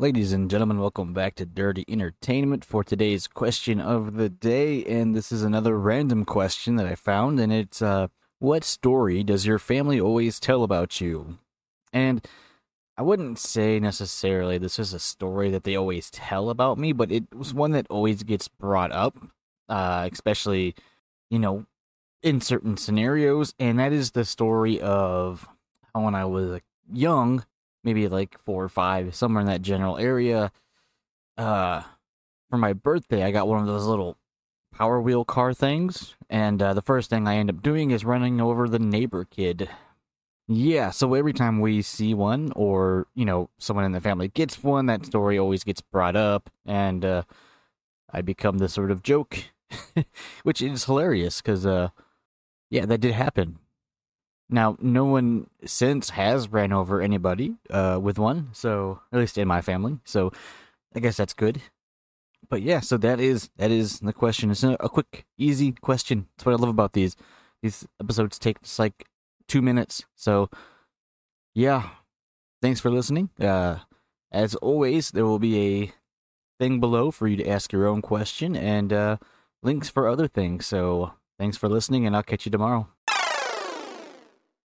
Ladies and gentlemen, welcome back to Dirty Entertainment for today's question of the day. And this is another random question that I found, and it's uh, What story does your family always tell about you? And I wouldn't say necessarily this is a story that they always tell about me, but it was one that always gets brought up, uh, especially, you know, in certain scenarios. And that is the story of when I was young, maybe like four or five, somewhere in that general area. Uh, for my birthday, I got one of those little Power Wheel car things, and uh, the first thing I end up doing is running over the neighbor kid. Yeah, so every time we see one, or you know, someone in the family gets one, that story always gets brought up, and uh, I become the sort of joke, which is hilarious because, uh, yeah, that did happen. Now, no one since has ran over anybody uh, with one, so at least in my family. So I guess that's good. But yeah, so that is that is the question. It's a, quick, easy question. That's what I love about these. These episodes take just like two minutes. So yeah, thanks for listening. Uh, as always, there will be a thing below for you to ask your own question and uh, links for other things. So thanks for listening, and I'll catch you tomorrow.